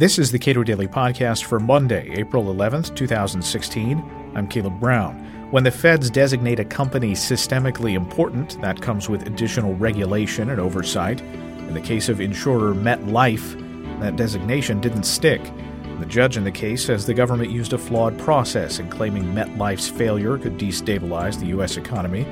This is the Cato Daily Podcast for Monday, April 11th, 2016. I'm Caleb Brown. When the feds designate a company systemically important, that comes with additional regulation and oversight. In the case of insurer MetLife, that designation didn't stick. The judge in the case says the government used a flawed process in claiming MetLife's failure could destabilize the U.S. economy.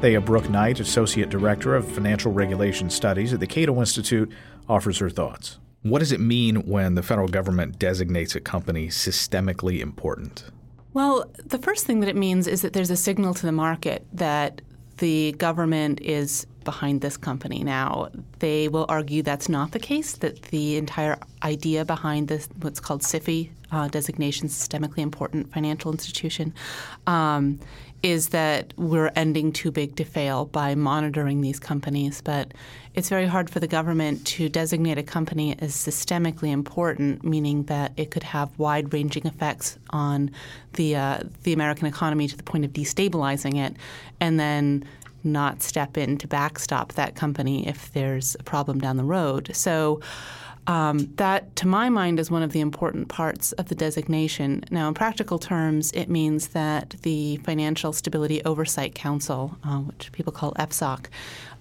Thaya Brook Knight, Associate Director of Financial Regulation Studies at the Cato Institute, offers her thoughts. What does it mean when the federal government designates a company systemically important? Well, the first thing that it means is that there's a signal to the market that the government is behind this company. Now, they will argue that's not the case, that the entire idea behind this, what's called SIFI uh, designation, systemically important financial institution, um, is that we're ending too big to fail by monitoring these companies. But it's very hard for the government to designate a company as systemically important, meaning that it could have wide-ranging effects on the uh, the American economy to the point of destabilizing it, and then not step in to backstop that company if there's a problem down the road. So. Um, that, to my mind, is one of the important parts of the designation. Now, in practical terms, it means that the Financial Stability Oversight Council, uh, which people call FSOC,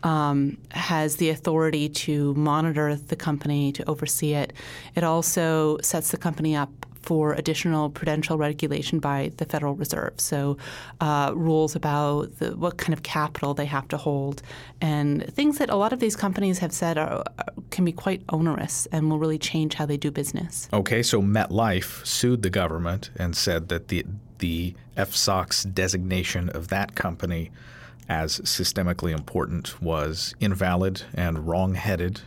um, has the authority to monitor the company, to oversee it. It also sets the company up for additional prudential regulation by the Federal Reserve. So, uh, rules about the, what kind of capital they have to hold, and things that a lot of these companies have said are, can be quite onerous and will really change how they do business. Okay, so MetLife sued the government and said that the the FSOC's designation of that company as systemically important was invalid and wrong-headed,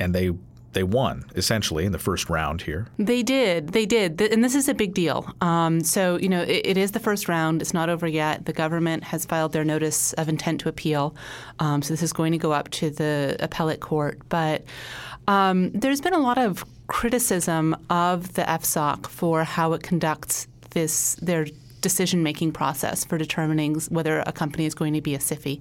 and they they won essentially in the first round here. They did. They did. And this is a big deal. Um, so, you know, it, it is the first round. It's not over yet. The government has filed their notice of intent to appeal. Um, so this is going to go up to the appellate court. But um, there's been a lot of criticism of the FSOC for how it conducts this their decision making process for determining whether a company is going to be a SIFI.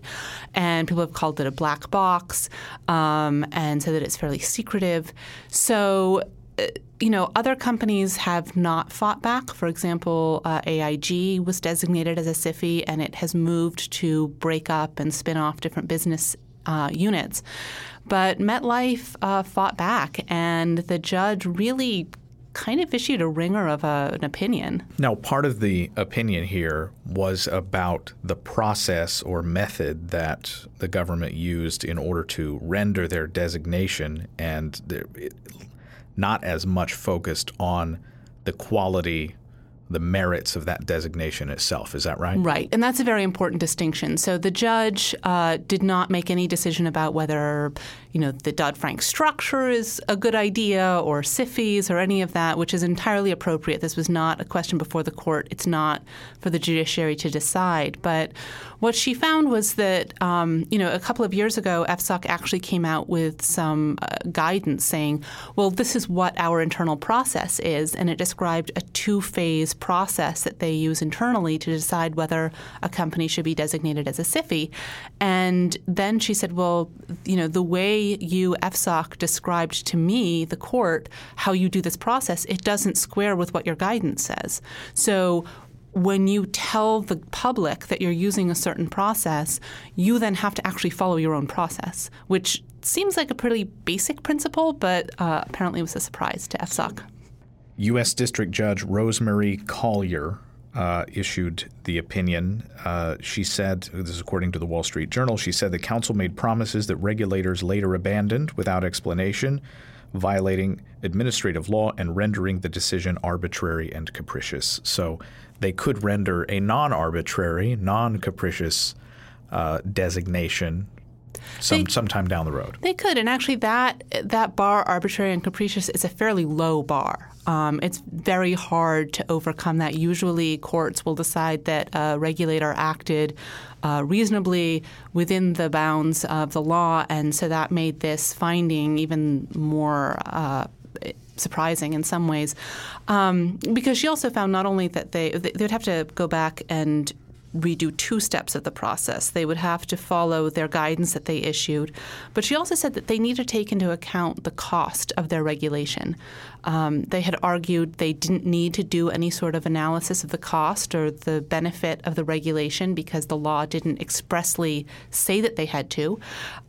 And people have called it a black box um, and said that it's fairly secretive. So, uh, you know, other companies have not fought back. For example, uh, AIG was designated as a SIFI and it has moved to break up and spin off different business uh, units. But MetLife uh, fought back, and the judge really kind of issued a ringer of a, an opinion. Now, part of the opinion here was about the process or method that the government used in order to render their designation, and not as much focused on the quality the merits of that designation itself. Is that right? Right. And that's a very important distinction. So the judge uh, did not make any decision about whether, you know, the Dodd-Frank structure is a good idea or SIFIs or any of that, which is entirely appropriate. This was not a question before the court. It's not for the judiciary to decide. But what she found was that, um, you know, a couple of years ago, FSOC actually came out with some uh, guidance saying, well, this is what our internal process is. And it described a two-phase process that they use internally to decide whether a company should be designated as a SIFI. And then she said, well, you know, the way you, FSOC, described to me, the court, how you do this process, it doesn't square with what your guidance says. So when you tell the public that you're using a certain process, you then have to actually follow your own process, which seems like a pretty basic principle, but uh, apparently was a surprise to FSOC. U.S. District Judge Rosemary Collyer uh, issued the opinion. Uh, she said, this is according to the Wall Street Journal, she said the council made promises that regulators later abandoned without explanation, violating administrative law and rendering the decision arbitrary and capricious. So they could render a non arbitrary, non capricious uh, designation some they, sometime down the road. They could, and actually, that that bar, arbitrary and capricious, is a fairly low bar. Um, it's very hard to overcome that. Usually, courts will decide that a regulator acted uh, reasonably within the bounds of the law, and so that made this finding even more. Uh, surprising in some ways, um, because she also found not only that they they would have to go back and redo two steps of the process. They would have to follow their guidance that they issued. But she also said that they need to take into account the cost of their regulation. Um, they had argued they didn't need to do any sort of analysis of the cost or the benefit of the regulation because the law didn't expressly say that they had to.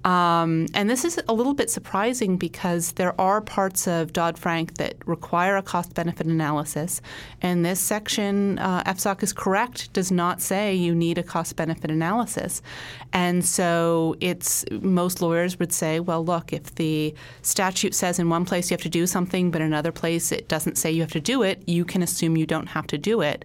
Um, and this is a little bit surprising because there are parts of Dodd Frank that require a cost benefit analysis. And this section, uh, FSOC is correct, does not say you need a cost benefit analysis. And so it's most lawyers would say, well, look, if the statute says in one place you have to do something, but in another place it doesn't say you have to do it, you can assume you don't have to do it.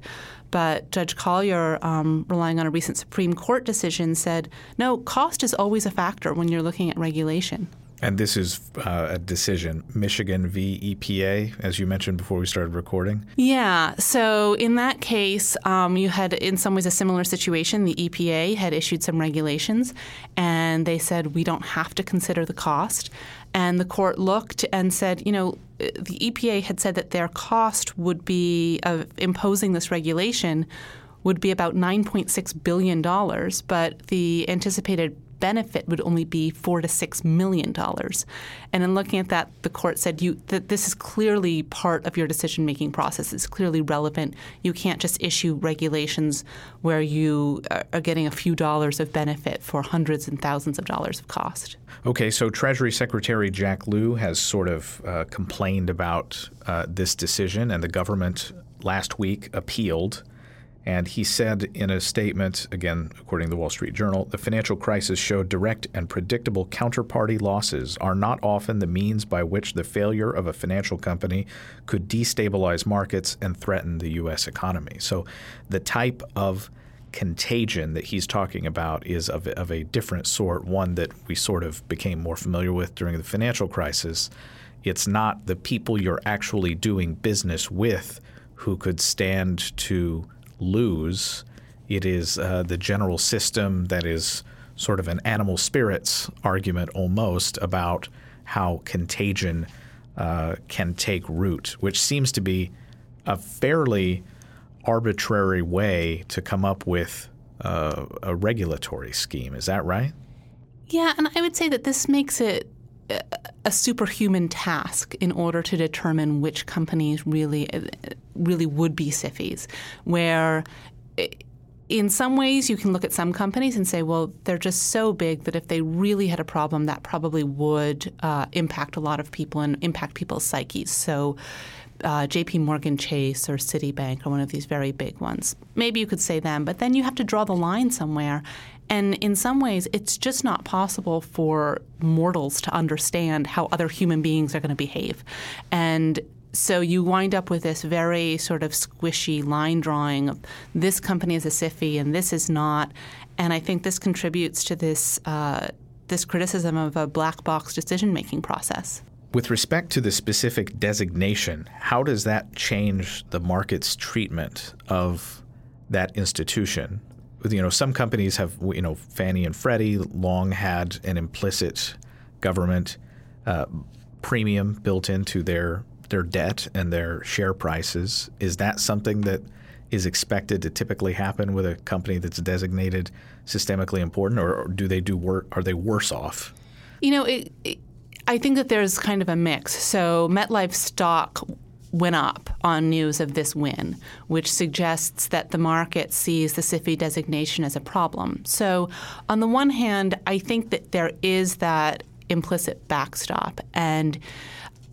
But Judge Collyer, um, relying on a recent Supreme Court decision, said no, cost is always a factor when you're looking at regulation. And this is uh, a decision, Michigan v. EPA, as you mentioned before we started recording. Yeah. So in that case, um, you had in some ways a similar situation. The EPA had issued some regulations, and they said we don't have to consider the cost. And the court looked and said, you know, the EPA had said that their cost would be of imposing this regulation would be about $9.6 billion, but the anticipated benefit would only be four to six million dollars. And in looking at that, the court said you that this is clearly part of your decision making process. It's clearly relevant. You can't just issue regulations where you are getting a few dollars of benefit for hundreds and thousands of dollars of cost. Okay, so Treasury Secretary Jack Lew has sort of uh, complained about uh, this decision, and the government last week appealed. And he said in a statement, again, according to the Wall Street Journal, the financial crisis showed direct and predictable counterparty losses are not often the means by which the failure of a financial company could destabilize markets and threaten the U.S. economy. So the type of contagion that he's talking about is of, of a different sort, one that we sort of became more familiar with during the financial crisis. It's not the people you're actually doing business with who could stand to lose. It is uh, the general system that is sort of an animal spirits argument almost about how contagion uh, can take root, which seems to be a fairly arbitrary way to come up with uh, a regulatory scheme. Is that right? Yeah, and I would say that this makes it a superhuman task in order to determine which companies really really would be SIFIs, where in some ways you can look at some companies and say, well, they're just so big that if they really had a problem, that probably would uh, impact a lot of people and impact people's psyches. So uh, JP Morgan Chase or Citibank are one of these very big ones. Maybe you could say them, but then you have to draw the line somewhere. And in some ways, it's just not possible for mortals to understand how other human beings are going to behave. And so you wind up with this very sort of squishy line drawing of this company is a SIFI and this is not. And I think this contributes to this, uh, this criticism of a black box decision making process. With respect to the specific designation, how does that change the market's treatment of that institution? You know, some companies have, you know, Fannie and Freddie long had an implicit government uh, premium built into their their debt and their share prices. Is that something that is expected to typically happen with a company that's designated systemically important, or, do they do work? Are they worse off? You know, it, it I think that there's kind of a mix. So MetLife stock went up on news of this win, which suggests that the market sees the SIFI designation as a problem. So, on the one hand, I think that there is that implicit backstop. And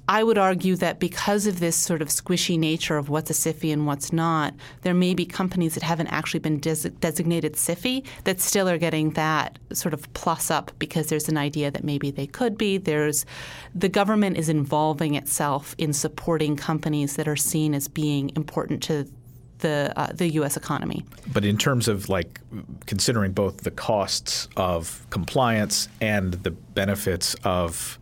I would argue that because of this sort of squishy nature of what's a SIFI and what's not, there may be companies that haven't actually been des- designated SIFI that still are getting that sort of plus up because there's an idea that maybe they could be. There's the government is involving itself in supporting companies that are seen as being important to the uh, the U.S. economy. But in terms of like considering both the costs of compliance and the benefits of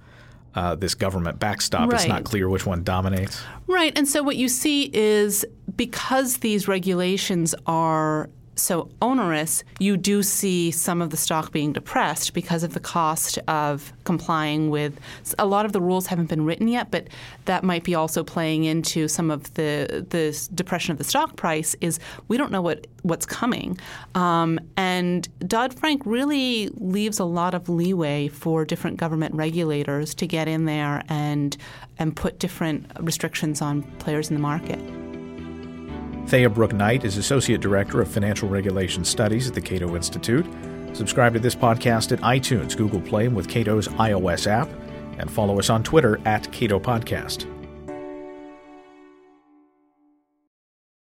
uh, this government backstop. Right. It's not clear which one dominates. Right. And so what you see is because these regulations are so onerous, you do see some of the stock being depressed because of the cost of complying with a lot of the rules haven't been written yet, but that might be also playing into some of the the depression of the stock price is we don't know what what's coming. Um, and Dodd Frank really leaves a lot of leeway for different government regulators to get in there and and put different restrictions on players in the market. Thaya Brook Knight is Associate Director of Financial Regulation Studies at the Cato Institute. Subscribe to this podcast at iTunes, Google Play, and with Cato's iOS app, and follow us on Twitter at Cato Podcast.